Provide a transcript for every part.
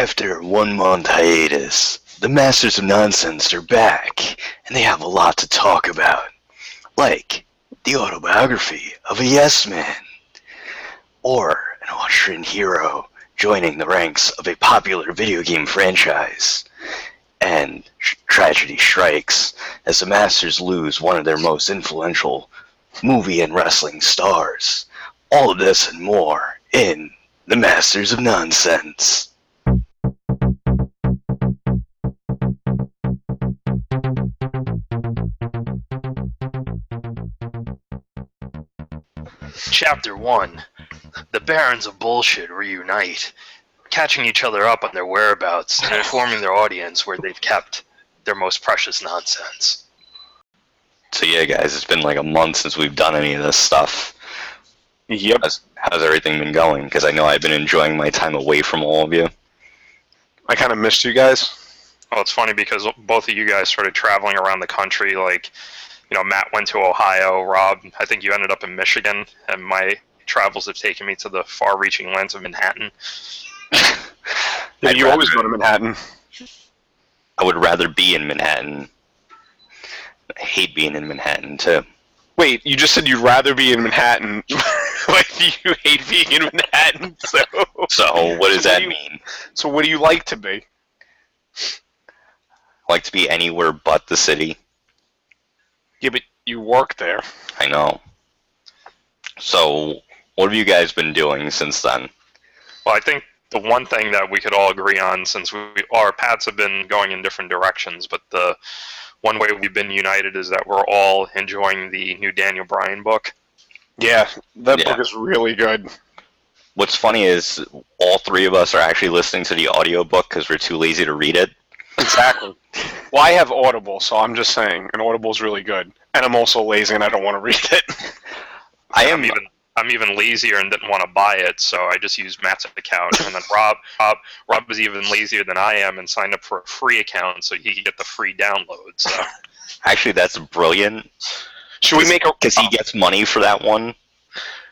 After one month hiatus, the Masters of Nonsense are back, and they have a lot to talk about. Like the autobiography of a yes man, or an Austrian hero joining the ranks of a popular video game franchise. And tragedy strikes as the Masters lose one of their most influential movie and wrestling stars. All of this and more in The Masters of Nonsense. Chapter 1 The Barons of Bullshit reunite, catching each other up on their whereabouts and informing their audience where they've kept their most precious nonsense. So yeah, guys, it's been like a month since we've done any of this stuff. Yep. How's, how's everything been going? Because I know I've been enjoying my time away from all of you. I kind of missed you guys. Well, it's funny because both of you guys started traveling around the country. Like, you know, Matt went to Ohio. Rob, I think you ended up in Michigan, and my travels have taken me to the far-reaching lands of Manhattan. Yeah, I'd you always go to Manhattan. I would rather be in Manhattan. I hate being in Manhattan too. Wait, you just said you'd rather be in Manhattan, but you hate being in Manhattan. So, So what does So that do you- mean? so what do you like to be? I like to be anywhere but the city. Yeah, but you work there. I know. So what have you guys been doing since then? Well, I think the one thing that we could all agree on, since we, our paths have been going in different directions, but the one way we've been united is that we're all enjoying the new Daniel Bryan book. Yeah, that Yeah. book is really good. What's funny is all three of us are actually listening to the audiobook because we're too lazy to read it. Exactly. well, I have Audible, so I'm just saying, and Audible's really good. And I'm also lazy, and I don't want to read it. I I'm even I'm even lazier and didn't want to buy it, so I just used Matt's account. And then Rob Rob Rob was even lazier than I am and signed up for a free account so he could get the free download. So actually that's brilliant Should we make a because he gets money for that one.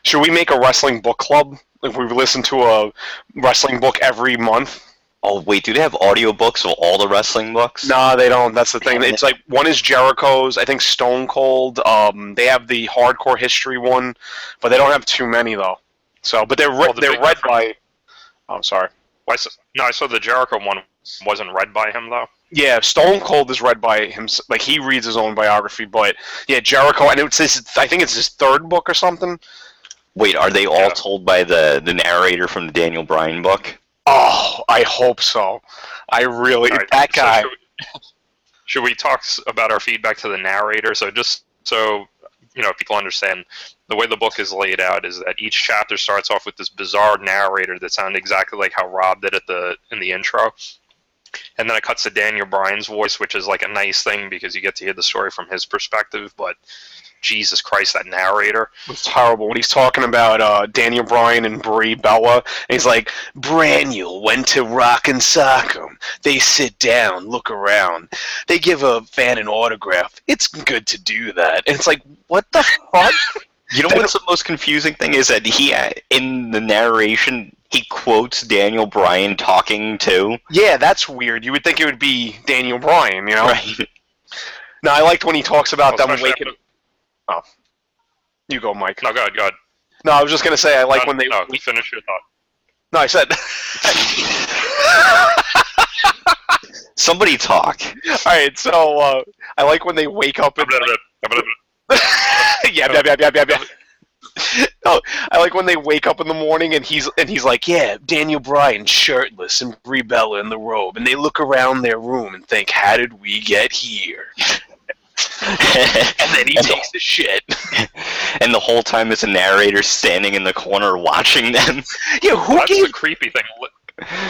Should we make a wrestling book club? Like we listen to a wrestling book every month? Oh wait, do they have audiobooks of all the wrestling books? No, they don't. That's the thing. It's like one is Jericho's. I think Stone Cold. Um, they have the hardcore history one, but they don't have too many though. So, but they're re- Well, the they're read difference- by. Oh, I'm sorry. Why s- no, I saw the Jericho one wasn't read by him though. Yeah, Stone Cold is read by him. Like he reads his own biography, but yeah, Jericho, and it's his. I think it's his third book or something. Wait, are they all Yeah. told by the the narrator from the Daniel Bryan book? Oh, I hope so. I really All right, that so guy. should, we, should we talk about our feedback to the narrator? So just so you know, people understand the way the book is laid out is that each chapter starts off with this bizarre narrator that sounds exactly like how Rob did at the in the intro. And then it cuts to Daniel Bryan's voice, which is like a nice thing because you get to hear the story from his perspective. But Jesus Christ, that narrator! It's horrible when he's talking about uh, Daniel Bryan and Brie Bella. And he's like, Braniel went to Rock and Sock 'em. They sit down, look around. They give a fan an autograph. It's good to do that. And it's like, what the fuck? You know what's the most confusing thing is that he uh, in the narration he quotes Daniel Bryan talking to. yeah, that's weird. You would think it would be Daniel Bryan, you know? Right. No, I liked when he talks about Well, them waking. Oh, you go, Mike. No, go ahead, go ahead. No, I was just gonna say I like no, when they. no, we, finish your thought. No, I said. Somebody talk. All right, so uh, I like when they wake up and yeah, yeah, yeah, yeah, yeah, yeah. No, I like when they wake up in the morning and he's and he's like, yeah, Daniel Bryan shirtless and Brie Bella in the robe, and they look around their room and think, how did we get here? And then he And the- takes a shit. and the whole time it's a narrator standing in the corner watching them. Yeah, who That's gave? the creepy thing.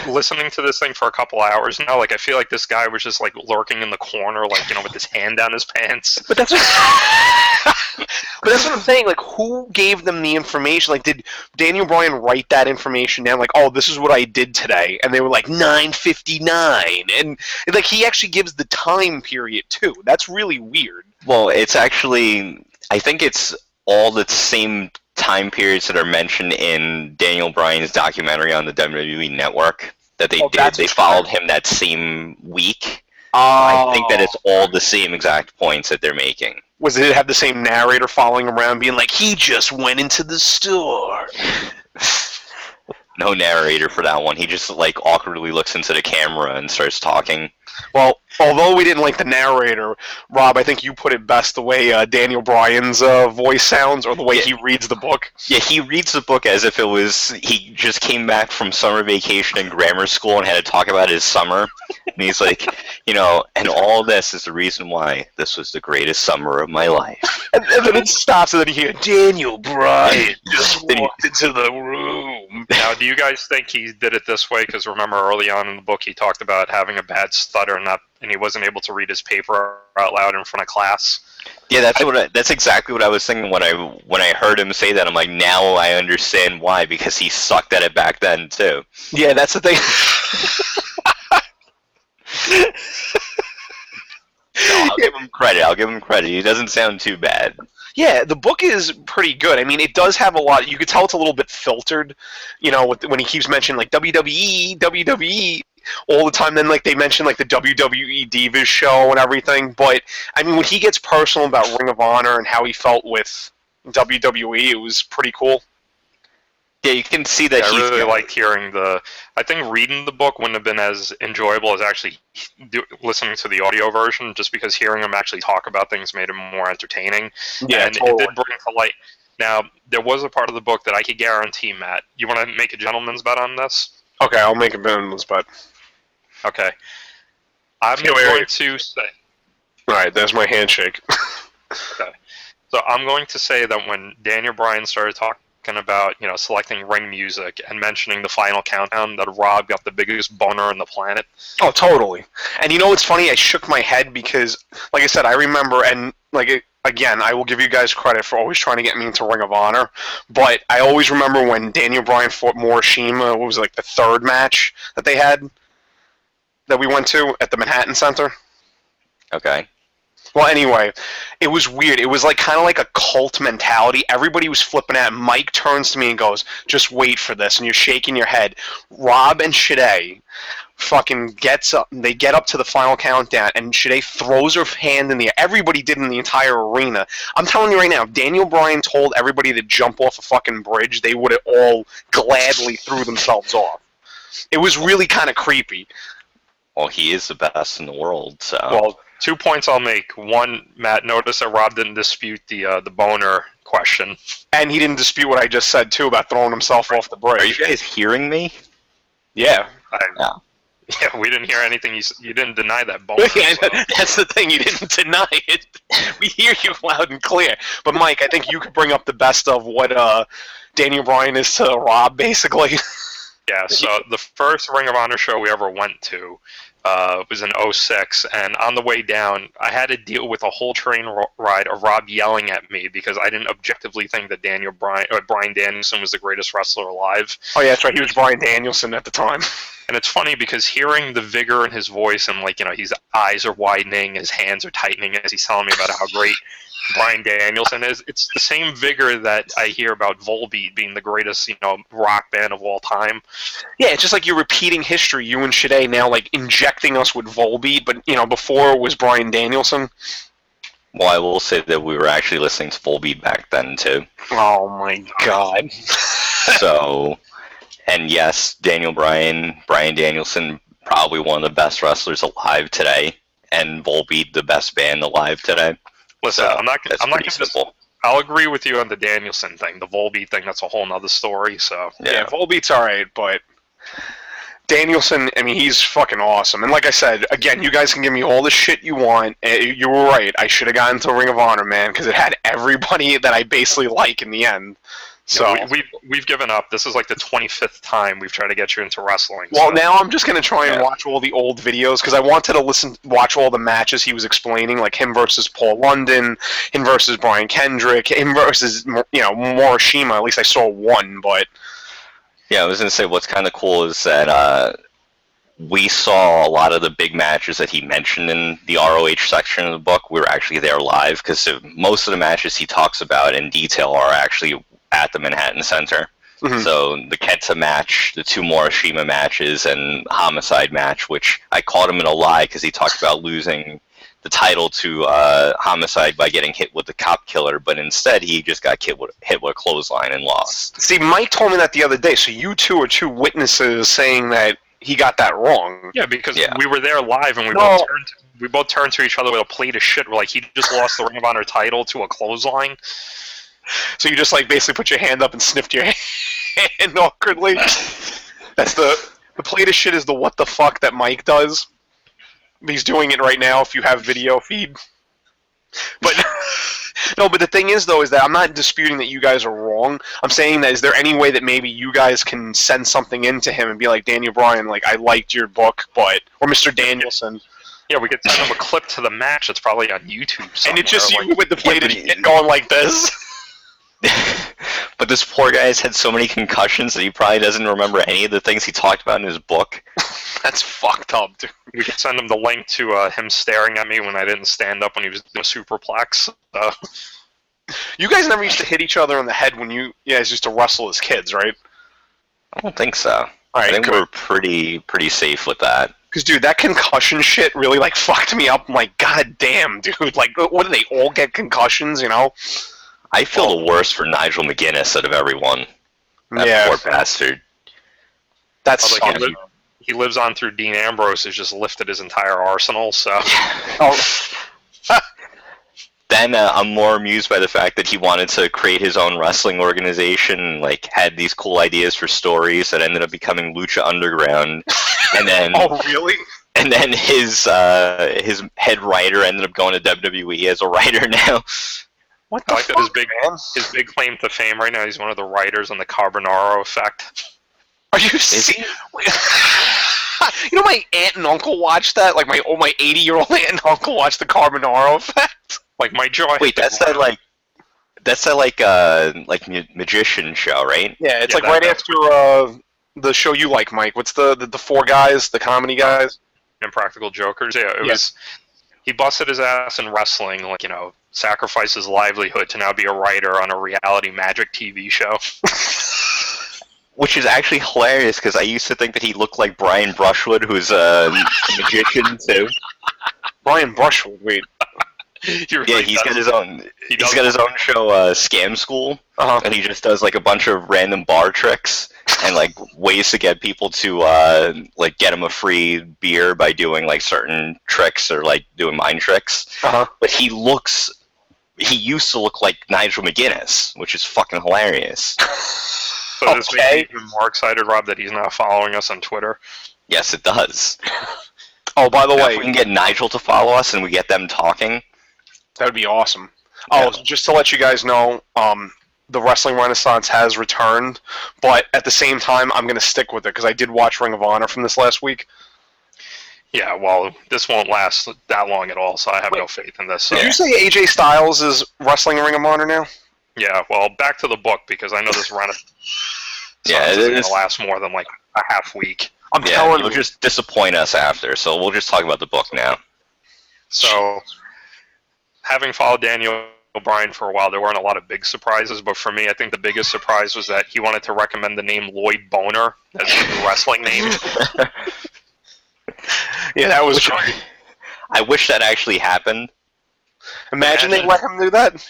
Li- Listening to this thing for a couple hours now, like I feel like this guy was just like lurking in the corner, like you know, with his hand down his pants. But that's what, but that's what I'm saying. Like, who gave them the information? Like, did Daniel Bryan write that information down? Like, oh, this is what I did today, and they were like 9:59, and like he actually gives the time period too. That's really weird. Well, it's actually I think it's all the same time periods that are mentioned in Daniel Bryan's documentary on the WWE network. that they Oh, did. They followed him that same week. Oh, I think that it's oh. all the same exact points that they're making. was it have the same narrator following around, being like, "He just went into the store." No narrator for that one. He just like awkwardly looks into the camera and starts talking. Well, although we didn't like the narrator, Rob, I think you put it best the way uh, Daniel Bryan's uh, voice sounds, or the way Yeah. he reads the book. Yeah, he reads the book as if it was he just came back from summer vacation in grammar school and had to talk about his summer. And he's like, you know, and all this is the reason why this was the greatest summer of my life. And, and then it stops, and then you hear Daniel Bryan just walked into the room. Now, do you guys think he did it this way? Because remember, early on in the book, he talked about having a bad stutter and not, and he wasn't able to read his paper out loud in front of class. Yeah, that's what I, that's exactly what I was thinking when I when I heard him say that. I'm like, now I understand why because he sucked at it back then too. Yeah, that's the thing. No, I'll give him credit. I'll give him credit. He doesn't sound too bad. Yeah, the book is pretty good. I mean, it does have a lot. You could tell it's a little bit filtered, you know, with, when he keeps mentioning like WWE, WWE all the time. Then like they mention like the WWE Divas show and everything. But I mean, when he gets personal about Ring of Honor and how he felt with WWE, it was pretty cool. Yeah, you can see that I he's really liked hearing the. I think reading the book wouldn't have been as enjoyable as actually do, listening to the audio version, just because hearing him actually talk about things made him more entertaining. Yeah, and it did bring to light. Now, there was a part of the book that I could guarantee, Matt. You want to make a gentleman's bet on this? Okay, I'll make a bonus, but Okay. I'm Yeah, wait, going wait. to say. all right, there's my handshake. Okay. So I'm going to say that when Daniel Bryan started talking about, you know, selecting ring music and mentioning the final countdown, that Rob got the biggest boner on the planet. Oh, totally. And you know what's funny? I shook my head because, like I said, I remember, and like it, again, I will give you guys credit for always trying to get me into Ring of Honor. But I always remember when Daniel Bryan fought Morishima. What was it, like the third match that they had that we went to at the Manhattan Center? okay. Well, anyway, it was weird. It was like kind of like a cult mentality. Everybody was flipping out. Mike turns to me and goes, "Just wait for this," and you're shaking your head. Rob and Shade fucking gets up. They get up to the final countdown, and Shade throws her hand in the air. Everybody did in the entire arena. I'm telling you right now, if Daniel Bryan told everybody to jump off a fucking bridge, they would have all gladly threw themselves off. It was really kind of creepy. Well, he is the best in the world, so Well, two points I'll make. One, Matt, notice that Rob didn't dispute the uh, the boner question. And he didn't dispute what I just said too about throwing himself off the bridge. are you guys hearing me? Yeah. I, Yeah. yeah, we didn't hear anything. You, you didn't deny that boner. Yeah, so- that's the thing. You didn't deny it. We hear you loud and clear. But Mike, I think you could bring up the best of what uh, Daniel Bryan is to Rob, basically. Yeah, so the first Ring of Honor show we ever went to uh, was in 06, and on the way down, I had to deal with a whole train ro- ride of Rob yelling at me because I didn't objectively think that Daniel Bryan, or Brian Danielson was the greatest wrestler alive. Oh yeah, that's right. He was Brian Danielson at the time. And it's funny because hearing the vigor in his voice and like you know his eyes are widening, his hands are tightening as he's telling me about how great Brian Danielson is. It's the same vigor that I hear about Volbeat being the greatest you know rock band of all time. Yeah, it's just like you're repeating history. You and Shade now like injecting us with Volbeat, but you know before it was Brian Danielson. Well, I will say that we were actually listening to Volbeat back then too. Oh my god. So, and yes, Daniel Bryan, Brian Danielson, probably one of the best wrestlers alive today, and Volbeat, the best band alive today. Listen, So, I'm not. gonna- That's I'm not going to. simple. I'll agree with you on the Danielson thing. The Volbeat thing, that's a whole nother story. So Yeah, Yeah. Volbeat's all right, but Danielson, I mean, he's fucking awesome. And like I said, again, you guys can give me all the shit you want. Eh, You were right. I should have gotten to Ring of Honor, man, because it had everybody that I basically like in the end. So, Yeah, we, we've we've given up. This is like the 25th time we've tried to get you into wrestling. well, so- now I'm just gonna try and Yeah. watch all the old videos because I wanted to listen, watch all the matches he was explaining, like him versus Paul London, him versus Brian Kendrick, him versus you know Morishima. At least I saw one, but Yeah, I was gonna say what's kind of cool is that uh, we saw a lot of the big matches that he mentioned in the ROH section of the book. We were actually there live because most of the matches he talks about in detail are actually at the Manhattan Center. Mhm. So the Kenta match, the two Morishima matches, and Homicide match, which I called him in a lie because he talked about losing the title to uh, Homicide by getting hit with the cop killer, but instead he just got hit with, hit with a clothesline and lost. See, Mike told me that the other day. So you two are two witnesses saying that he got that wrong. Yeah, because Yeah. we were there live and we No. both turned we both turned to each other with a plate of shit. We're like, he just lost the Ring of Honor title to a clothesline. So you just like basically put your hand up and sniffed your hand awkwardly. That's the the plate of shit is the what the fuck that Mike does. He's doing it right now. If you have video feed, but no. But the thing is, though, is that I'm not disputing that you guys are wrong. I'm saying that is there any way that maybe you guys can send something in to him and be like, Daniel Bryan, like I liked your book, but or Mr. Danielson, Yeah, we could send him a clip to the match. It's probably on YouTube. and Somewhere. it's just like, you with the plate of shit going like this. but this poor guy has had so many concussions that he probably doesn't remember any of the things he talked about in his book. That's fucked up, dude. we could send him the link to uh, him staring at me when I didn't stand up when he was doing a superplex. Uh, You guys never used to hit each other on the head when you, you guys used to wrestle as kids, right? I don't think so. All I think we're pretty pretty safe with that. Because dude, that concussion shit really like fucked me up. I'm like, god damn, dude. Like, what do they all get concussions? You know? I feel the worst for Nigel McGuinness out of everyone. That yeah, poor bastard. that's although he, he lives on through Dean Ambrose has just lifted his entire arsenal. So oh, Then uh, I'm more amused by the fact that he wanted to create his own wrestling organization, like had these cool ideas for stories that ended up becoming Lucha Underground, and then oh really? and then his uh, his head writer ended up going to WWE as a writer now. What I the like that fuck, his big man? his big claim to fame right now, he's one of the writers on the Carbonaro Effect. Are you serious? you know, my aunt and uncle watched that. Like my oh, my 80 year old aunt and uncle watched the Carbonaro Effect. Like my jaw. Wait, that's that like that's that like uh like magician show, right? Yeah, it's Yeah, like that- right that- after uh, the show you like, Mike. What's the, the the four guys, the comedy guys? Impractical Jokers. Yeah, it Yeah. was. He busted his ass in wrestling, like you know, sacrificed his livelihood to now be a writer on a reality magic TV show. Which is actually hilarious because I used to think that he looked like Brian Brushwood, who's a magician too. Brian Brushwood. Wait. He really Yeah, he's does- got his own. he He's does- got his own show, uh, Scam School, Uh huh. and he just does like a bunch of random bar tricks and like ways to get people to uh, like get him a free beer by doing like certain tricks or like doing mind tricks. Uh huh. But he looks. He used to look like Nigel McGuinness, which is fucking hilarious. So this makes Okay. me even more excited, Rob, that he's not following us on Twitter. Yes, it does. Oh, by the Now, way, if we can get Nigel to follow us and we get them talking, That would be awesome. Oh, just to let you guys know, um, the Wrestling Renaissance has returned, but at the same time, I'm going to stick with it because I did watch Ring of Honor from this last week. Yeah, well, this won't last that long at all, so I have no faith in this. So. Did you say AJ Styles is wrestling Ring of Honor now? Yeah, well, back to the book because I know this run Yeah, is it going to last more than like a half week. I'm yeah, telling you'll you. just disappoint us after. So we'll just talk about the book now. So, having followed Daniel Bryan for a while, there weren't a lot of big surprises, but for me, I think the biggest surprise was that he wanted to recommend the name Lloyd Boner as a wrestling name. Yeah, that was. Which- I wish that actually happened. Imagine they let him do that.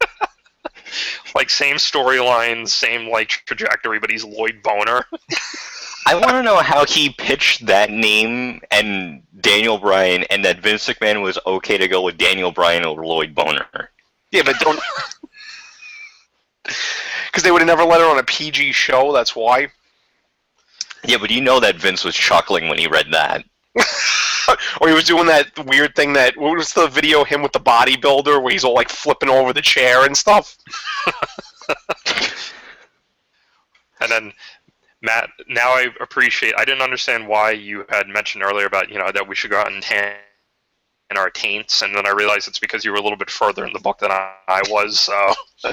like same storyline, same like trajectory, but he's Lloyd Boner. I want to know how he pitched that name and Daniel Bryan, and that Vince McMahon was okay to go with Daniel Bryan over Lloyd Boner. Yeah, but don't. Because they would have never let her on a PG show. That's why. Yeah, but you know that Vince was chuckling when he read that. Or he was doing that weird thing that what was the video of him with the bodybuilder where he's all like flipping over the chair and stuff. And then Matt, now I appreciate. I didn't understand why you had mentioned earlier about you know that we should go out and tan in our taints, and then I realized it's because you were a little bit further in the book than I, I was. So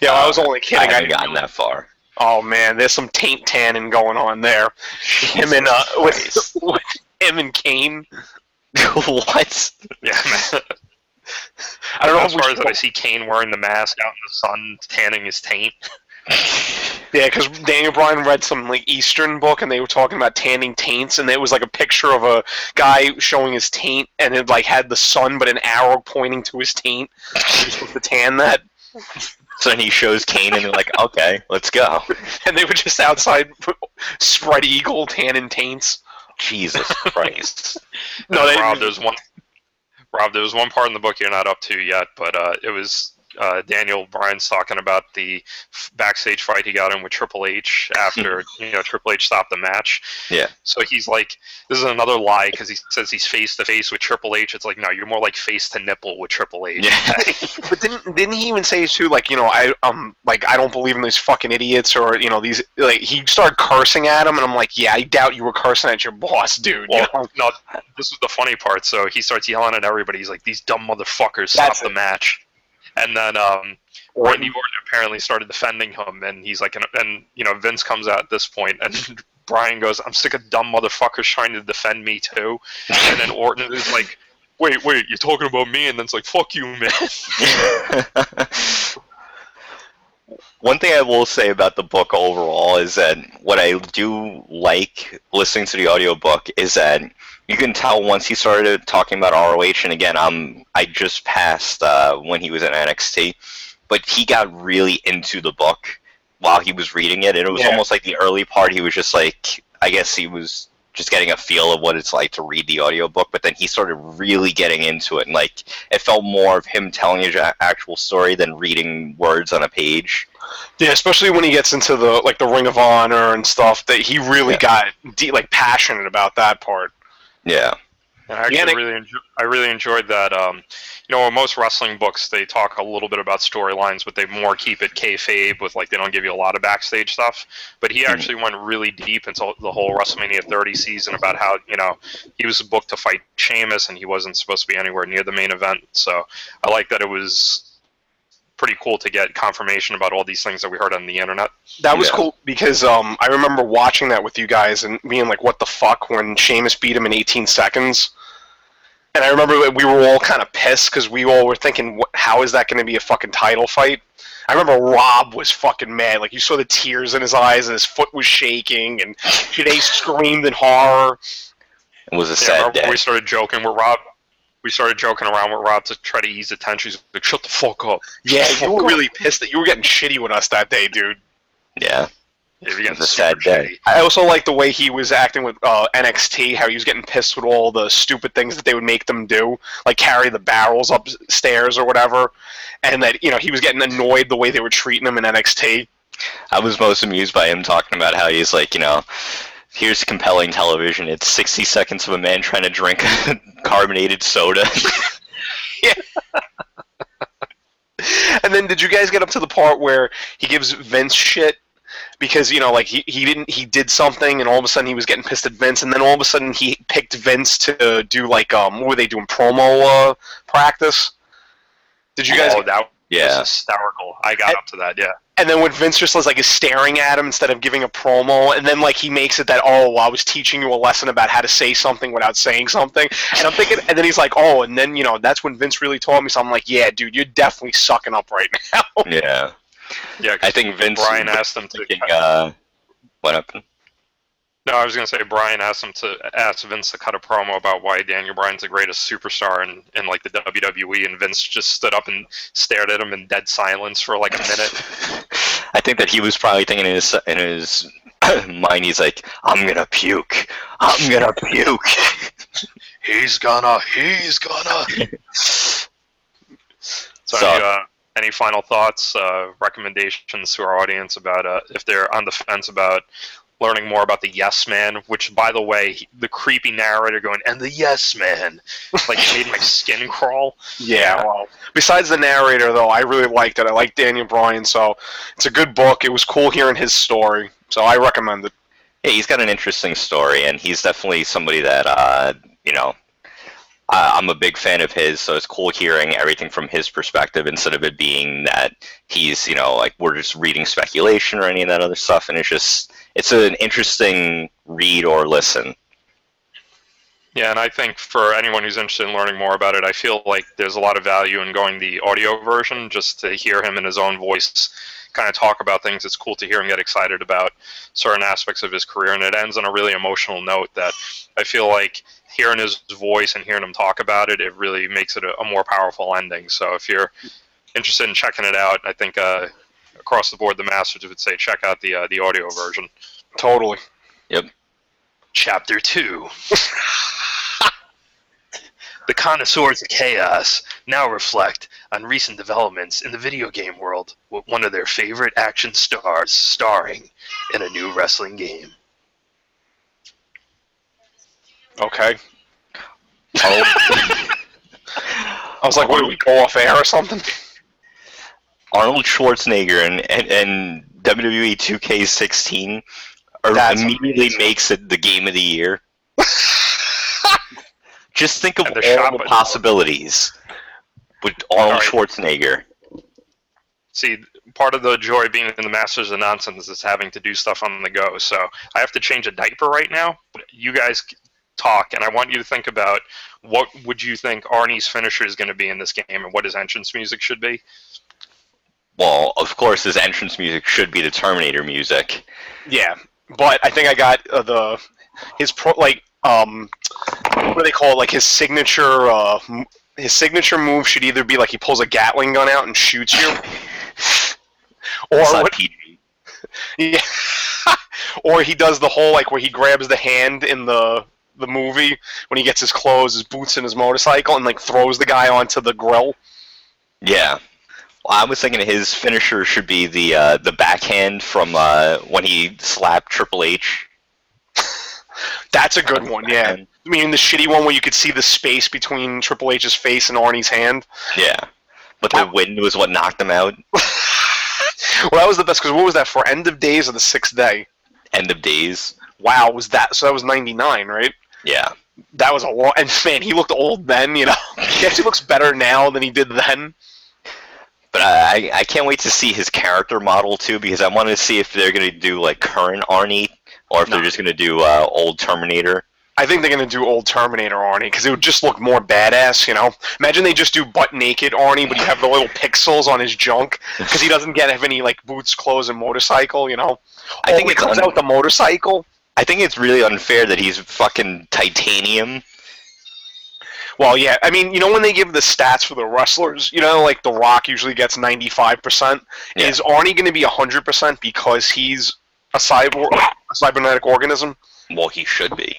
Yeah, I was only kidding. I haven't gotten that far. Oh man, there's some taint tanning going on there. Him and uh, with, with him and Kane. what? yeah, man. I don't know as if far as I see Kane wearing the mask out in the sun, tanning his taint. Yeah, because Daniel Bryan read some like Eastern book, and they were talking about tanning taints, and it was like a picture of a guy showing his taint, and it like had the sun, but an arrow pointing to his taint. You're supposed to tan that, So then he shows Kane, and they're like, "Okay, let's go." and they were just outside spread eagle tanning taints. Jesus Christ! No, they Rob, there's one. Rob, there was one part in the book you're not up to yet, but uh, it was uh, Daniel Bryan's talking about the f- backstage fight he got in with Triple H after you know Triple H stopped the match. Yeah. So he's like, this is another lie because he says he's face to face with Triple H. It's like, no, you're more like face to nipple with Triple H. Yeah, But didn't didn't he even say too like you know I um like I don't believe in these fucking idiots or you know these like he started cursing at him and I'm like yeah I doubt you were cursing at your boss dude. you Well, know? no, this is the funny part. So he starts yelling at everybody. He's like, "These dumb motherfuckers, That's stop the match!" And then um, Randy Orton apparently started defending him, and he's like, and, and you know, Vince comes out at this point, and Brian goes, "I'm sick of dumb motherfuckers trying to defend me too." And then Orton is like, "Wait, wait, you're talking about me?" And then it's like, "Fuck you, man." One thing I will say about the book overall is that what I do like listening to the audiobook is that you can tell once he started talking about ROH, and again, I'm I just passed uh, when he was in NXT, but he got really into the book while he was reading it, and it was Yeah. almost like the early part. He was just like, I guess he was just getting a feel of what it's like to read the audiobook, but then he started really getting into it, and like it felt more of him telling his actual story than reading words on a page. Yeah, especially when he gets into the like the Ring of Honor and stuff that he really Yeah. got de- like passionate about that part. Yeah. And I actually Yeah, they- really, enjo- I really enjoyed that. Um, you know, in most wrestling books, they talk a little bit about storylines, but they more keep it kayfabe with like they don't give you a lot of backstage stuff. But he Mhm. actually went really deep into the whole WrestleMania 30 season about how you know he was booked to fight Sheamus and he wasn't supposed to be anywhere near the main event. So I like that it was pretty cool to get confirmation about all these things that we heard on the internet. That was Yeah. cool because um, I remember watching that with you guys and being like, "What the fuck?" when Sheamus beat him in 18 seconds. And I remember we were all kind of pissed because we all were thinking, "How is that going to be a fucking title fight?" I remember Rob was fucking mad. Like you saw the tears in his eyes and his foot was shaking, and Janae screamed in horror. It was a Yeah, sad day. we started joking with Rob. We started joking around with Rob to try to ease the tension. He's like, "Shut the fuck up." Yeah, you were really pissed that you were getting shitty with us that day, dude. Yeah. Yeah, you're getting It was a sad day. shitty. I also like the way he was acting with uh, NXT, how he was getting pissed with all the stupid things that they would make them do, like carry the barrels upstairs or whatever, and that you know he was getting annoyed the way they were treating him in NXT. I was most amused by him talking about how he's like, you know, here's compelling television. It's 60 seconds of a man trying to drink carbonated soda. And then did you guys get up to the part where he gives Vince shit because you know like he, he didn't he did something and all of a sudden he was getting pissed at Vince and then all of a sudden he picked Vince to do like um what were they doing promo uh, practice? Did you guys oh, that yeah. hysterical. I got up to that. Yeah. And then when Vince just was like is staring at him instead of giving a promo, and then like he makes it that oh I was teaching you a lesson about how to say something without saying something, and I'm thinking, and then he's like oh, and then you know that's when Vince really taught me. So I'm like yeah, dude, you're definitely sucking up right now. Yeah. yeah. I think Vince Brian asked him to. uh, what happened? No, I was gonna say Brian asked him to ask Vince to cut a promo about why Daniel Bryan's the greatest superstar in, in like the WWE, and Vince just stood up and stared at him in dead silence for like a minute. I think that he was probably thinking in his in his mind, he's like, I'm gonna puke. I'm gonna puke. he's gonna, he's gonna. So, So- any, uh, any final thoughts, uh, recommendations to our audience about uh, if they're on the fence about learning more about the Yes Man? Which, by the way, he- the creepy narrator going and the Yes Man, like made my skin crawl. Yeah, well, besides the narrator, though, I really liked it. I like Daniel Bryan, so it's a good book. It was cool hearing his story, so I recommend it. Yeah, he's got an interesting story, and he's definitely somebody that uh, you know. Uh, I'm a big fan of his, so it's cool hearing everything from his perspective instead of it being that he's, you know, like we're just reading speculation or any of that other stuff. And it's just, it's an interesting read or listen. Yeah, and I think for anyone who's interested in learning more about it, I feel like there's a lot of value in going the audio version just to hear him in his own voice kind of talk about things, it's cool to hear him get excited about certain aspects of his career, and it ends on a really emotional note that I feel like hearing his voice and hearing him talk about it, it really makes it a, a more powerful ending. So if you're interested in checking it out, I think uh, across the board, the Masters would say check out the uh, the audio version. Totally. Yep. Chapter 2 The connoisseurs of chaos now reflect on recent developments in the video game world with one of their favorite action stars starring in a new wrestling game. Okay. Oh. Arnold, I was like, what do we go off air or something? Arnold Schwarzenegger and, and, and WWE 2K16 are, immediately amazing. makes it the game of the year. Just think of And all the the possibilities with Arnold Alright. Schwarzenegger. See, part of the joy of being in the Masters of Nonsense is having to do stuff on the go. So I have to change a diaper right now. You guys talk, and I want you to think about what would you think Arnie's finisher is going to be in this game, and what his entrance music should be. Well, of course, his entrance music should be the Terminator music. Yeah, but I think I got uh, the his pro like um what do they call it? Like his signature uh m- his signature move should either be like he pulls a Gatling gun out and shoots you, or not what? PG. Yeah, or he does the whole like where he grabs the hand in the the movie when he gets his clothes, his boots, and his motorcycle, and like throws the guy onto the grill. Yeah. Well, I was thinking his finisher should be the uh, the backhand from uh, when he slapped Triple H. That's a good one. Yeah, I mean the shitty one where you could see the space between Triple H's face and Arnie's hand. Yeah. But the wind was what knocked him out. well, that was the best because what was that for? End of days or the sixth day? End of days. Wow, was that? So that was ninety nine, right? Yeah. That was a long. And man, he looked old then. You know, he actually looks better now than he did then. But I, I can't wait to see his character model too because I want to see if they're gonna do like current Arnie or if No. they're just gonna do uh, old Terminator. I think they're gonna do old Terminator Arnie because it would just look more badass. You know, imagine they just do butt naked Arnie, but you have the little pixels on his junk because he doesn't get have any like boots, clothes, and motorcycle. You know, I oh, think it comes un- out with the motorcycle. I think it's really unfair that he's fucking titanium. Well, yeah, I mean, you know when they give the stats for the wrestlers, you know, like The Rock usually gets ninety five percent. Yeah. Is Arnie going to be hundred percent because he's a cyber a cybernetic organism? Well, he should be.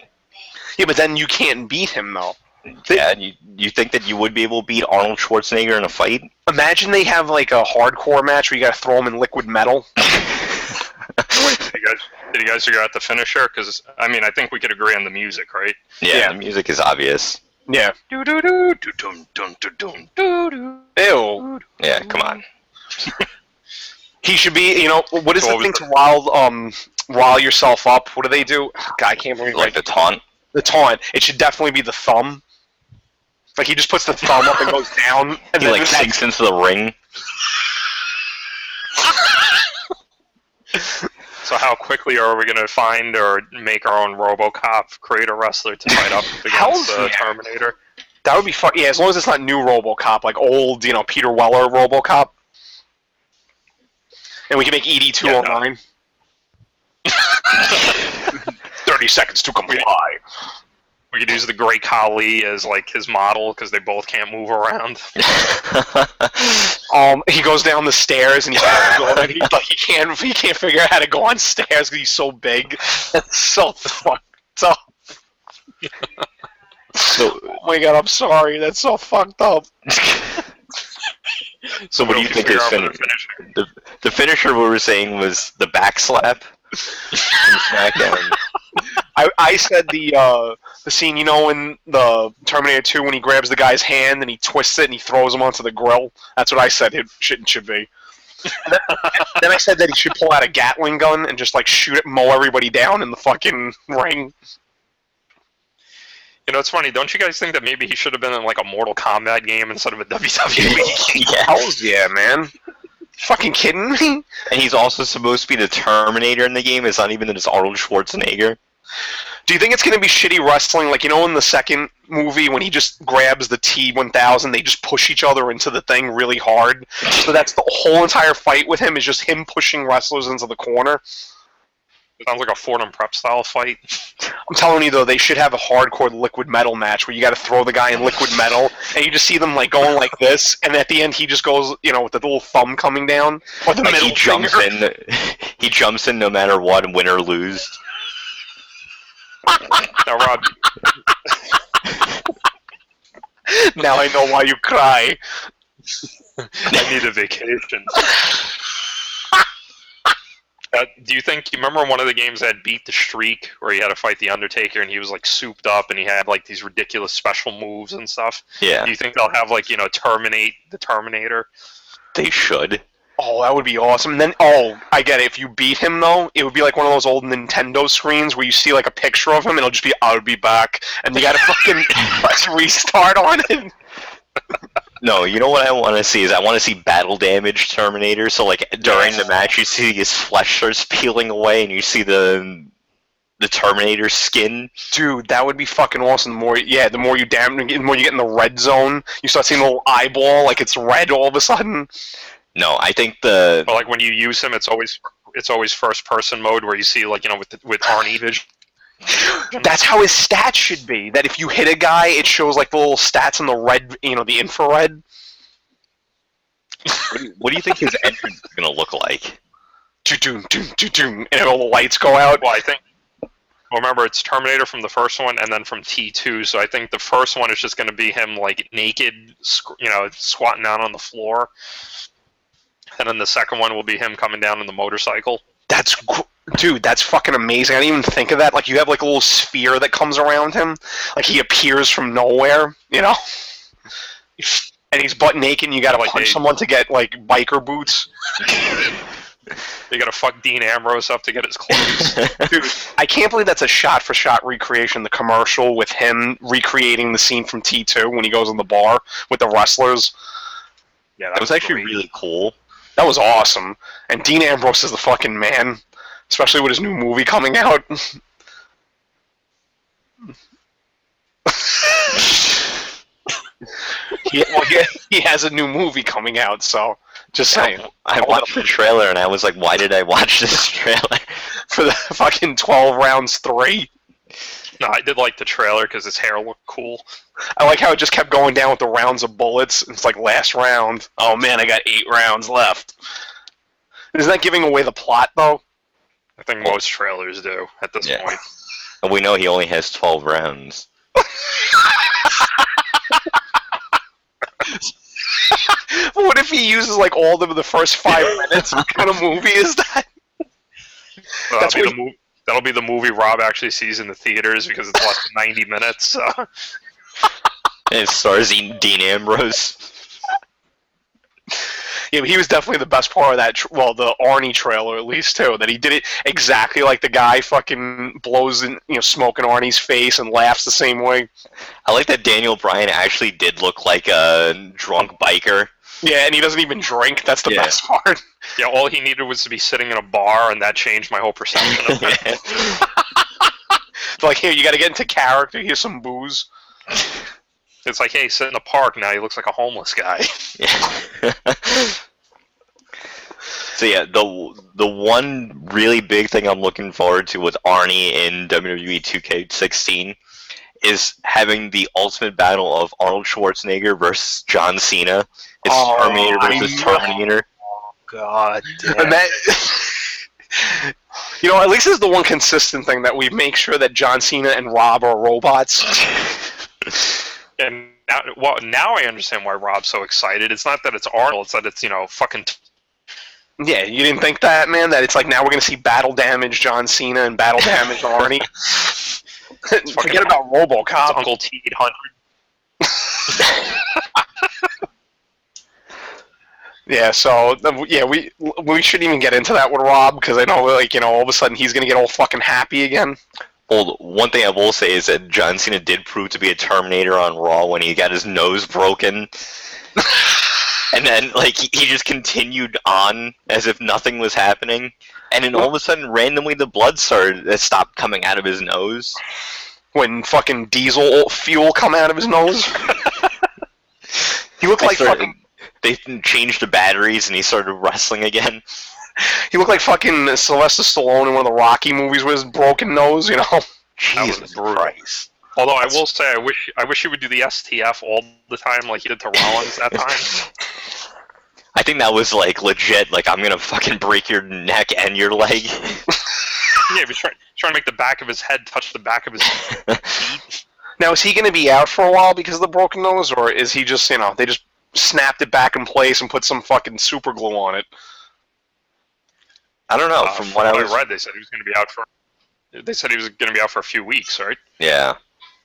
Yeah, but then you can't beat him though. They- Yeah, you, you think that you would be able to beat Arnold Schwarzenegger in a fight? Imagine they have like a hardcore match where you got to throw him in liquid metal. Did you guys, did you guys figure out the finisher? Because I mean, I think we could agree on the music, right? Yeah, Yeah. the music is obvious. Yeah. Do do do do dum dum do dum do do. Ew. Yeah, come on. He should be. You know what is So the thing to rile um rile yourself up? What do they do? God, I can't remember. Like the taunt. the taunt. It should definitely be the thumb. Like he just puts the thumb up and goes down, and He then like sinks into the ring. So how quickly are we going to find or make our own RoboCop, create a wrestler to fight up against the yeah. Terminator? That would be fun. Yeah, as long as it's not new RoboCop, like old, you know, Peter Weller RoboCop. And we can make ED two Yeah, hundred nine. Thirty seconds to comply. We could use the Great Khali as like his model because they both can't move around. Um, he goes down the stairs and he's and he, like he can't he can't figure out how to go on stairs because he's so big. That's so fucked up. so, Oh my god, I'm sorry. That's so fucked up. So what do you think can is figure fin- the finisher- the, the finisher we were saying was the back slap SmackDown. I, I said the uh, the scene, you know, in the Terminator 2 when he grabs the guy's hand and he twists it and he throws him onto the grill. That's what I said it shouldn't should be. Then, then I said that he should pull out a Gatling gun and just like shoot it, mow everybody down in the fucking ring. You know, it's funny. Don't you guys think that maybe he should have been in like a Mortal Kombat game instead of a WWE? yeah. Hells yeah, man. Fucking kidding me? And he's also supposed to be the Terminator in the game. It's not even that it's Arnold Schwarzenegger. Do you think it's going to be shitty wrestling? Like, you know, in the second movie when he just grabs the T1000, they just push each other into the thing really hard. So that's the whole entire fight with him is just him pushing wrestlers into the corner. Sounds like a Fordham prep style fight. I'm telling you though, they should have a hardcore liquid metal match where you got to throw the guy in liquid metal, and you just see them like going like this, and at the end he just goes, you know, with the little thumb coming down, or the Like middle he jumps finger. in. He jumps in no matter what, win or lose. Now, Rob, Now I know why you cry. I need a vacation. Uh, do you think you remember one of the games that beat the streak where he had to fight the Undertaker and he was like souped up and he had like these ridiculous special moves and stuff? Yeah, Do you think they'll have like you know terminate the Terminator? they should. Oh, that would be awesome. And then, oh, I get it. If you beat him, though, it would be like one of those old Nintendo screens where you see like a picture of him, and it'll just be "I'll be back," and you gotta fucking restart on it. No, you know what I want to see is I want to see battle damage Terminator. So like during the match, you see his flesh starts peeling away, and you see the the Terminator skin. Dude, that would be fucking awesome. The more, yeah, the more you damage, the more you get in the red zone, you start seeing a little eyeball, like it's red all of a sudden. No, I think the Or like when you use him, it's always it's always first person mode where you see like you know with the, with Arnie vision. That's how his stats should be. That if you hit a guy, it shows like the little stats in the red, you know, the infrared. what do you, what do you think his entrance is gonna look like? Doom, doom, doom, doom, and all the lights go out. Well, I think. Well, remember, it's Terminator from the first one, and then from T2. So I think the first one is just going to be him like naked, you know, squatting down on the floor, and then the second one will be him coming down on the motorcycle. That's gr- dude. That's fucking amazing. I didn't even think of that. Like you have like a little sphere that comes around him, like he appears from nowhere, you know. And he's butt naked. and You got to Like punch they- someone to get like biker boots. You got to fuck Dean Ambrose up to get his clothes. Dude, I can't believe that's a shot-for-shot recreation. The commercial with him recreating the scene from T2 when he goes in the bar with the wrestlers. yeah, That was actually great. really cool. That was awesome. And Dean Ambrose is the fucking man, especially with his new movie coming out. he, well, he, he has a new movie coming out, so just saying. I watched the trailer and I was like, why did I watch this trailer? For the fucking 12 rounds 3. No, I did like the trailer because his hair looked cool. I like how it just kept going down with the rounds of bullets. It's like last round. Oh man, I got eight rounds left. Isn't that giving away the plot though? I think most trailers do at this Yeah. point. And we know he only has 12 rounds. what if he uses like all of the first five minutes? What kind of movie is that? That'll be, what the mo- that'll be the movie Rob actually sees in the theaters because it's less than 90 minutes. So. And it stars Dean Dean Ambrose. Yeah, but he was definitely the best part of that. Tr- well, the Arnie trailer at least too. That he did it exactly like the guy fucking blows in, you know, smoke in Arnie's face and laughs the same way. I like that Daniel Bryan actually did look like a drunk biker. Yeah, and he doesn't even drink. That's the Yeah. best part. Yeah, all he needed was to be sitting in a bar, and that changed my whole perception of him. Like, here, you got to get into character. Here's some booze. It's like, hey, sit in the park now. He looks like a homeless guy. so yeah, the the one really big thing I'm looking forward to with Arnie in WWE 2K16 is having the ultimate battle of Arnold Schwarzenegger versus John Cena. It's Oh, Terminator I versus know. Terminator. Oh, God And that, you know, at least is the one consistent thing that we make sure that John Cena and Rob are robots. And now, well, now I understand why Rob's so excited. It's not that it's Arnold; it's that it's you know fucking. T- Yeah, you didn't think that, man? That it's like now we're going to see battle damage John Cena and battle damage Arnie. Forget about it's RoboCop. Uncle T eight hundred. Yeah, so yeah, we we shouldn't even get into that with Rob because I know like you know all of a sudden he's going to get all fucking happy again. Well, one thing I will say is that John Cena did prove to be a Terminator on Raw when he got his nose broken. and then, like, he he just continued on as if nothing was happening. and then all of a sudden, randomly, the blood started it stopped coming out of his nose. when fucking diesel fuel come out of his nose. he looked like started- fucking. They changed the batteries, and he started wrestling again. He looked like fucking Sylvester Stallone in one of the Rocky movies with his broken nose. You know. was Jesus. Christ! Although I will say, I wish I wish he would do the STF all the time, like he did to Rollins that time. I think that was like legit. Like I'm gonna fucking break your neck and your leg. yeah, he was trying, trying to make the back of his head touch the back of his feet. Now is he going to be out for a while because of the broken nose, or is he just you know they just snapped it back in place and put some fucking super glue on it? I don't know. Uh, from what I was, read, they said he was going to be out for. They said he was going to be out for a few weeks, right? yeah,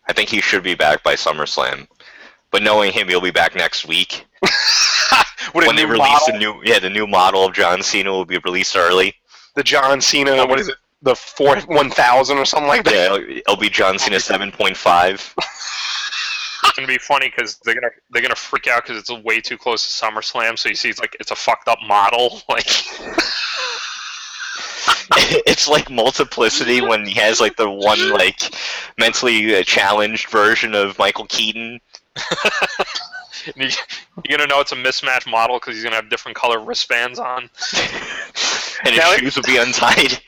I think he should be back by SummerSlam. But knowing him, he'll be back next week What when they release model, the new yeah the new model of John Cena will be released early. the John Cena. What is it? The four one thousand or something like that. Yeah, it'll, it'll be John Cena seven point five. It's going to be funny because they're going to they're going to freak out because it's way too close to SummerSlam. So you see, it's like it's a fucked up model. Like it's like multiplicity when he has like the one like mentally uh, challenged version of Michael Keaton. you, you're going to know it's a mismatched model because he's going to have different color wristbands on. and his Now it- shoes will be untied.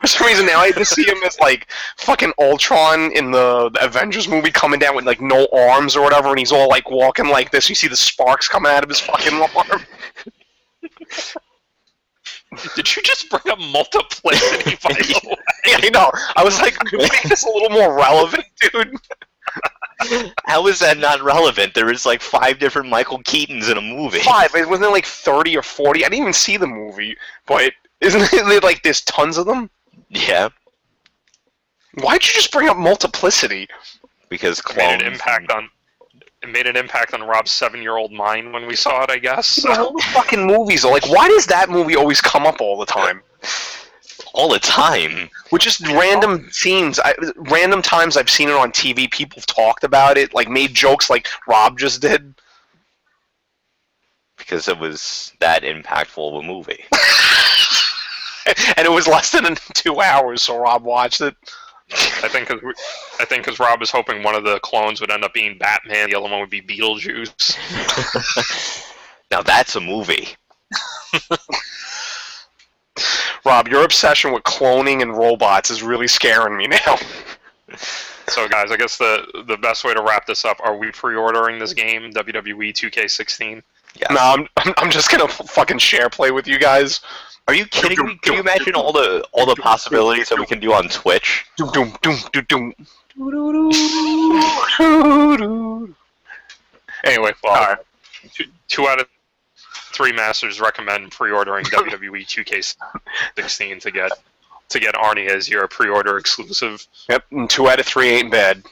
For some reason now I just see him as like fucking Ultron in the, the Avengers movie coming down with like no arms or whatever, and he's all like walking like this. You see the sparks coming out of his fucking arm. Did you just bring up multiplicity? By the way? Yeah, I know. I was like, could we make this a little more relevant, dude? How is that not relevant? There is like five different Michael Keatons in a movie. Five. It wasn't like thirty or forty. I didn't even see the movie, but isn't it like there's tons of them? Yeah, Why'd you just bring up multiplicity? because It clones. made an impact on. It made an impact on Rob's seven-year-old mind when we saw it. I guess. All the fucking movies are like, why does that movie always come up all the time? all the time. With just random scenes, I, random times I've seen it on TV. People have talked about it, like made jokes, like Rob just did. Because it was that impactful of a movie. and it was less than two hours, so Rob watched it. I think because I think because Rob is hoping one of the clones would end up being Batman, the other one would be Beetlejuice. now that's a movie. Rob, your obsession with cloning and robots is really scaring me now. So, guys, I guess the the best way to wrap this up: Are we pre-ordering this game, WWE 2K16? Yeah. No, I'm, I'm, I'm just gonna fucking share play with you guys. Are you kidding me? Can you imagine all the all the possibilities that we can do on Twitch? Doom, doom, doom, doom, doom. Doo-doo-doo. Anyway, Well, all right. two, two out of three masters recommend pre-ordering WWE 2K16 to get to get Arnie as your pre-order exclusive. Yep, and two out of three ain't bad.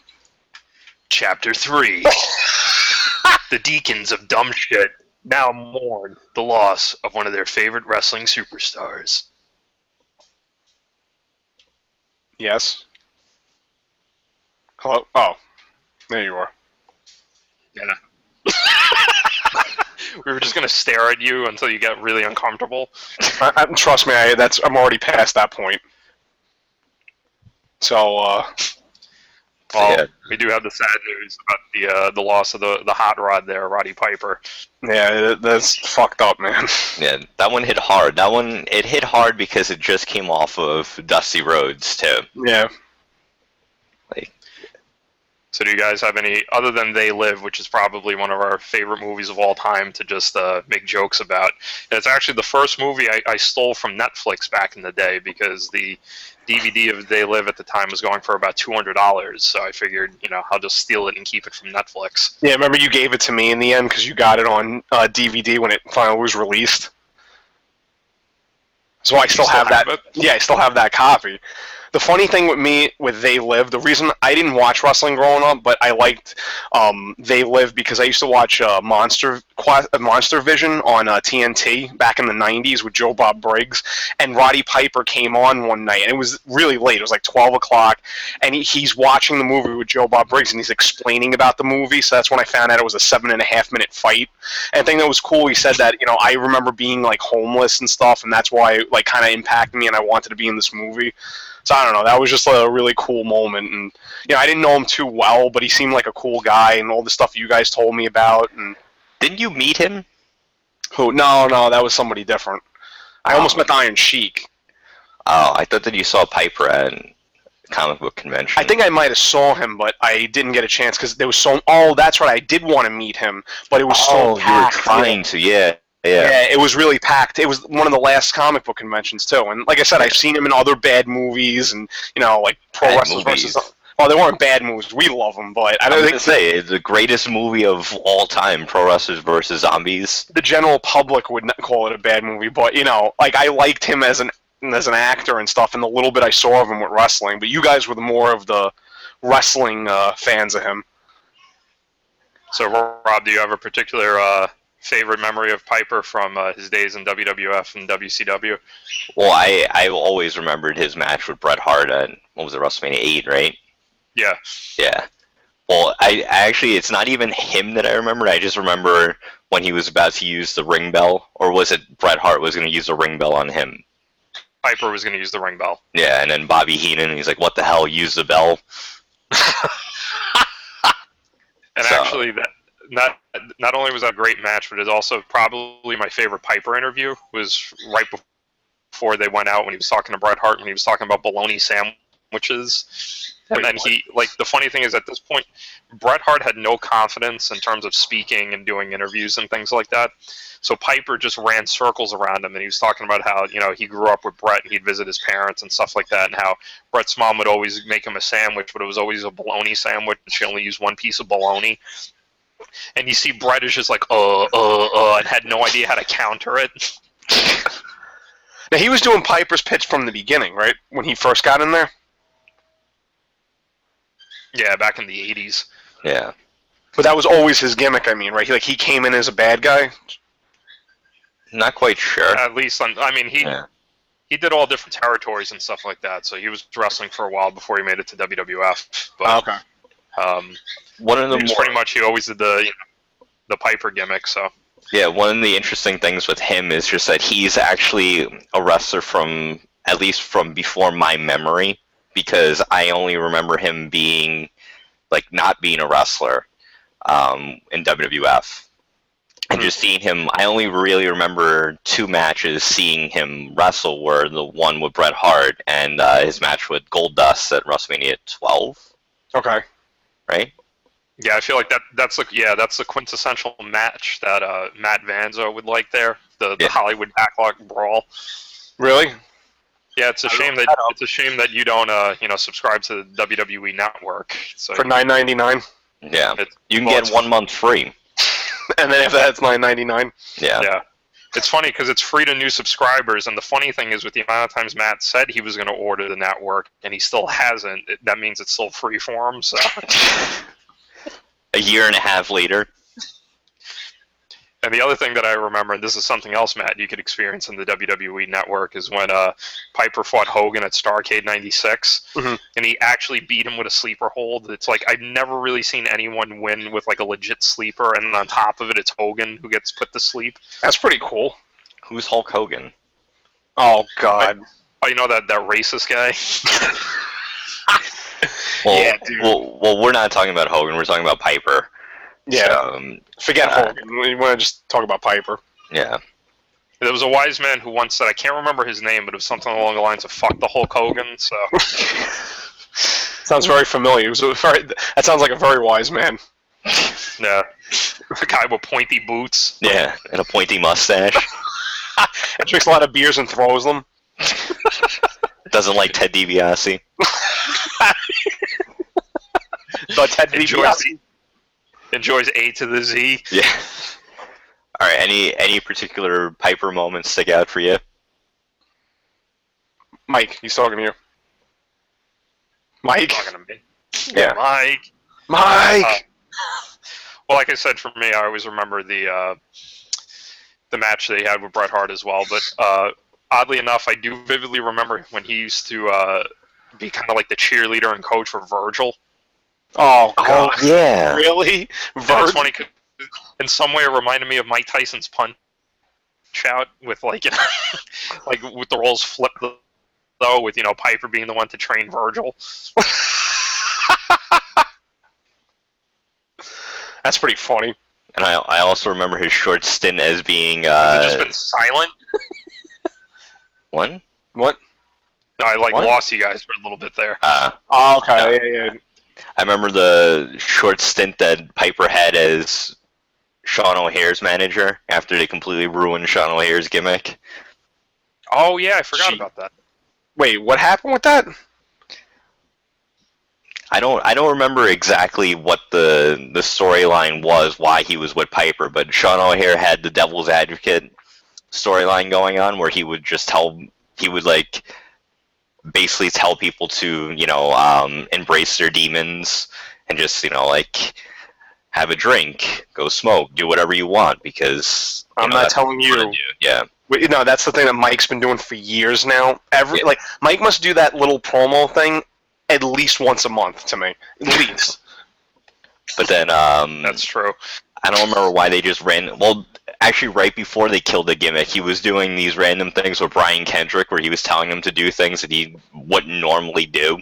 Chapter three: The Deacons of Dumb Shit now mourn the loss of one of their favorite wrestling superstars. Yes. Hello. Oh, there you are. Yeah. we were just gonna stare at you until you get really uncomfortable. I, I, trust me, I, that's I'm already past that point. So, uh, Well, Yeah. we do have the sad news about the uh, the loss of the the hot rod there, Roddy Piper. yeah, it, that's fucked up, man. Yeah, that one hit hard. That one it hit hard because it just came off of Dusty Rhodes too. Yeah. So, do you guys have any other than They Live, which is probably one of our favorite movies of all time to just uh, make jokes about? And it's actually the first movie I, I stole from Netflix back in the day because the DVD of They Live at the time was going for about two hundred dollars. So I figured, you know, I'll just steal it and keep it from Netflix. Yeah, remember you gave it to me in the end because you got it on uh, DVD when it finally was released. So I still, still have have that. it? Yeah, I still have that copy. The funny thing with me with They Live, the reason I didn't watch wrestling growing up, but I liked um, They Live because I used to watch uh, Monster uh, Monster Vision on uh, TNT back in the '90s with Joe Bob Briggs, and Roddy Piper came on one night, and it was really late. It was like 12 o'clock, and he, he's watching the movie with Joe Bob Briggs, and he's explaining about the movie. So that's when I found out it was a seven and a half minute fight. And the thing that was cool, he said that you know I remember being like homeless and stuff, and that's why it, like kind of impacted me, and I wanted to be in this movie. So I don't know. That was just a really cool moment, and you know I didn't know him too well, but he seemed like a cool guy, and all the stuff you guys told me about. And Didn't you meet him? who? No, no, that was somebody different. I almost Oh. met Iron Sheik. Oh, I thought that you saw Piper at comic book convention. I think I might have saw him, but I didn't get a chance because there was so. Oh, that's right. I did want to meet him, but it was oh, so you were trying to, yeah, Yeah. yeah. it was really packed. It was one of the last comic book conventions too. And like I said, I've seen him in other bad movies, and you know, like Pro Bad Wrestlers movies. versus. Oh, they weren't bad movies. We love them, but I I don't was think gonna say it's the greatest movie of all time: Pro Wrestlers versus Zombies. the general public would not call it a bad movie. But you know, like I liked him as an as an actor and stuff, and the little bit I saw of him with wrestling. But you guys were the more of the wrestling uh, fans of him. So, Rob, do you have a particular uh, favorite memory of Piper from uh, his days in WWF and WCW? Well, I I always remembered his match with Bret Hart at what was it WrestleMania eight, right? Yeah, Yeah. Well, I, I actually it's not even him that I remember. I just remember when he was about to use the ring bell, or was it Bret Hart was going to use the ring bell on him? Piper was going to use the ring bell. Yeah, and then Bobby Heenan, he's like, "What the hell? Use the bell." And So- actually, that not not only was that a great match, but it's also probably my favorite Piper interview. Was right before they went out when he was talking to Bret Hart when he was talking about bologna sandwiches. And then he like the funny thing is at this point, Bret Hart had no confidence in terms of speaking and doing interviews and things like that. So Piper just ran circles around him, and he was talking about how you know he grew up with Bret and he'd visit his parents and stuff like that, and how Bret's mom would always make him a sandwich, but it was always a bologna sandwich. She only used one piece of bologna. And you see Bret is just like uh uh uh, and had no idea how to counter it. Now he was doing Piper's pitch from the beginning, right? When he first got in there. Yeah, back in the '80s. Yeah. But that was always his gimmick. I mean, right? He like he came in as a bad guy. Not quite sure. At least, on, I mean, he Yeah. he did all different territories and stuff like that. So he was wrestling for a while before he made it to WWF. But okay. Um, One of the more pretty much he always did the you know, the Piper gimmick. So Yeah, one of the interesting things with him is just that he's actually a wrestler from at least from before my memory because I only remember him being like not being a wrestler um, in WWF. And just seeing him, I only really remember two matches seeing him wrestle were the one with Bret Hart and uh, his match with Goldust at WrestleMania 12, Okay. Right? yeah, I feel like that that's a, yeah that's the quintessential match that uh, Matt Vanzo would like there. The the Yeah. Hollywood backlot brawl. Really? Yeah, it's a I shame that that it's a shame that you don't uh you know subscribe to the WWE Network. So For nine ninety nine, Yeah. It- You can well, get one month free. and then if that's it's nine ninety nine. Yeah. yeah. It's funny because it's free to new subscribers, and the funny thing is, with the amount of times Matt said he was going to order the network, and he still hasn't, it, that means it's still free for him. So, a year and a half later. And the other thing that I remember, and this is something else, Matt, you could experience in the WWE Network, is when uh, Piper fought Hogan at Starcade '96, Mhm. and he actually beat him with a sleeper hold. It's like I've never really seen anyone win with like a legit sleeper, and on top of it, it's Hogan who gets put to sleep. That's pretty cool. Who's Hulk Hogan? Oh God. Oh, you know that that racist guy. Well, Yeah, dude. well, well, we're not talking about Hogan. We're talking about Piper. Yeah. So, um, Forget uh, Hogan. We want to just talk about Piper. yeah. There was a wise man who once said, I can't remember his name, but it was something along the lines of "fuck the Hulk Hogan." So Sounds very familiar. It was a very, that sounds like a very wise man. yeah, a guy with pointy boots. Yeah, and a pointy mustache. And drinks a lot of beers and throws them. Doesn't like Ted DiBiase. The Ted DiBiase. Enjoys A to the Z. Yeah. All right. Any any particular Piper moments stick out for you? Mike, he's talking to you. Mike. talking to me. Yeah. Mike. Mike. Uh, Well, like I said, for me, I always remember the uh, the match they had with Bret Hart as well. But uh, oddly enough, I do vividly remember when he used to uh, be kind of like the cheerleader and coach for Virgil. Oh Oh God. yeah. Really? And it's Virgil. in some way it reminded me of Mike Tyson's punch out with like you know, like with the roles flipped though, with you know Piper being the one to train Virgil. That's pretty funny. And I, I also remember his short stint as being Has it just uh, been silent. one. What? No, I like What? lost you guys for a little bit there. Uh, Oh, okay. Yeah, yeah. I remember the short stint that Piper had as Sean O'Haire's manager after they completely ruined Sean O'Haire's gimmick. Oh yeah, I forgot She- about that. Wait, what happened with that? I don't I don't remember exactly what the the storyline was, why he was with Piper, but Sean O'Haire had the Devil's Advocate storyline going on where he would just tell he would like basically tell people to, you know, um, embrace their demons and just, you know, like have a drink, go smoke, do whatever you want because you I'm know, not telling you. Yeah. Wait, No, that's the thing that Mike's been doing for years now. Every Yeah. like Mike must do that little promo thing at least once a month to me. At least. But then um That's true. I don't remember why they just ran. Well, actually, right before they killed the gimmick, he was doing these random things with Brian Kendrick, where he was telling him to do things that he wouldn't normally do.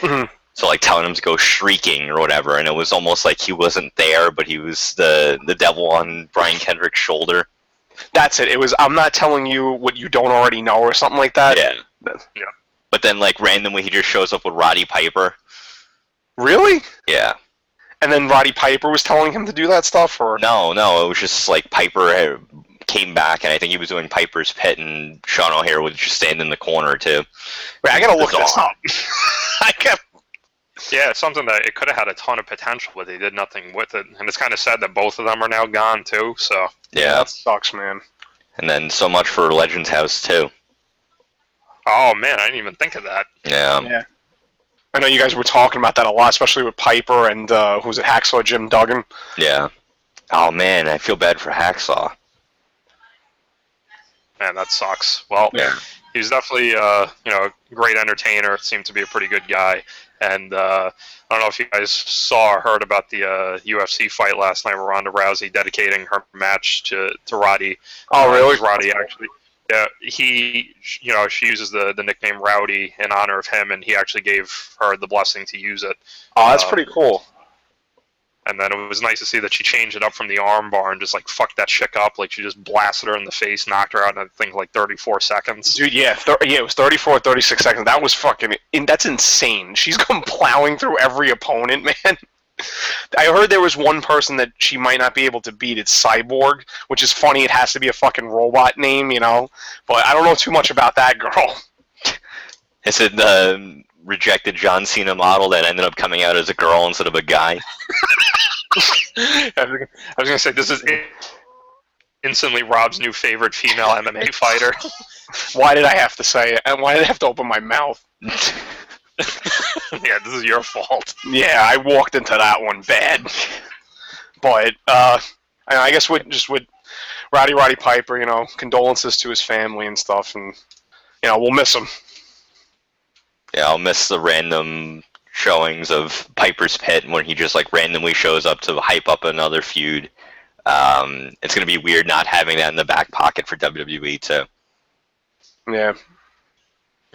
Mhm. So, like telling him to go shrieking or whatever, and it was almost like he wasn't there, but he was the the devil on Brian Kendrick's shoulder. That's it. It was I'm not telling you what you don't already know or something like that. yeah. Yeah. But then, like randomly, he just shows up with Roddy Piper. Really? Yeah. And then Roddy Piper was telling him to do that stuff, or No, no, it was just like Piper had- came back, and I think he was doing Piper's pit, and Sean O'Haire would just stand in the corner too. Wait, I gotta look this up. I got Yeah, it's something that it could have had a ton of potential, but they did nothing with it. And it's kind of sad that both of them are now gone too. So Yeah. that sucks, man. And then so much for Legends House too. Oh man, I didn't even think of that. Yeah. Yeah. I know you guys were talking about that a lot, especially with Piper and uh, who's it, Hacksaw Jim Duggan. Yeah. Oh man, I feel bad for Hacksaw. Man, that sucks. Well, Yeah. he's definitely uh, you know a great entertainer. Seemed to be a pretty good guy. And uh, I don't know if you guys saw or heard about the uh, UFC fight last night, where Ronda Rousey dedicating her match to to Roddy. Oh, Uh, really? Roddy actually. Yeah, he, you know, she uses the, the nickname Rowdy in honor of him, and he actually gave her the blessing to use it. Oh, that's Uh, pretty cool. And then it was nice to see that she changed it up from the armbar and just like fucked that chick up. Like she just blasted her in the face, knocked her out in I think like 34 seconds. Dude, yeah, thir- yeah, it was 34, 36 seconds. That was fucking, in, that's insane. She's come plowing through every opponent, man. I heard there was one person that she might not be able to beat. It's Cyborg, which is funny. It has to be a fucking robot name, you know. But I don't know too much about that girl. Is it the rejected John Cena model that ended up coming out as a girl instead of a guy? I was gonna- I was gonna say this is instantly Rob's new favorite female MMA fighter. Why did I have to say it? And why did I have to open my mouth? yeah, this is your fault. Yeah, I walked into that one bad. But uh, I I guess with just with Roddy Roddy Piper, you know, condolences to his family and stuff, and you know, we'll miss him. Yeah, I'll miss the random showings of Piper's Pit and when he just like randomly shows up to hype up another feud. Um, it's gonna be weird not having that in the back pocket for WWE too. Yeah,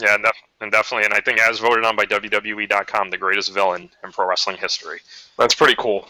Yeah, and, def- and definitely, and I think as voted on by WWE.com, the greatest villain in pro wrestling history. that's pretty cool.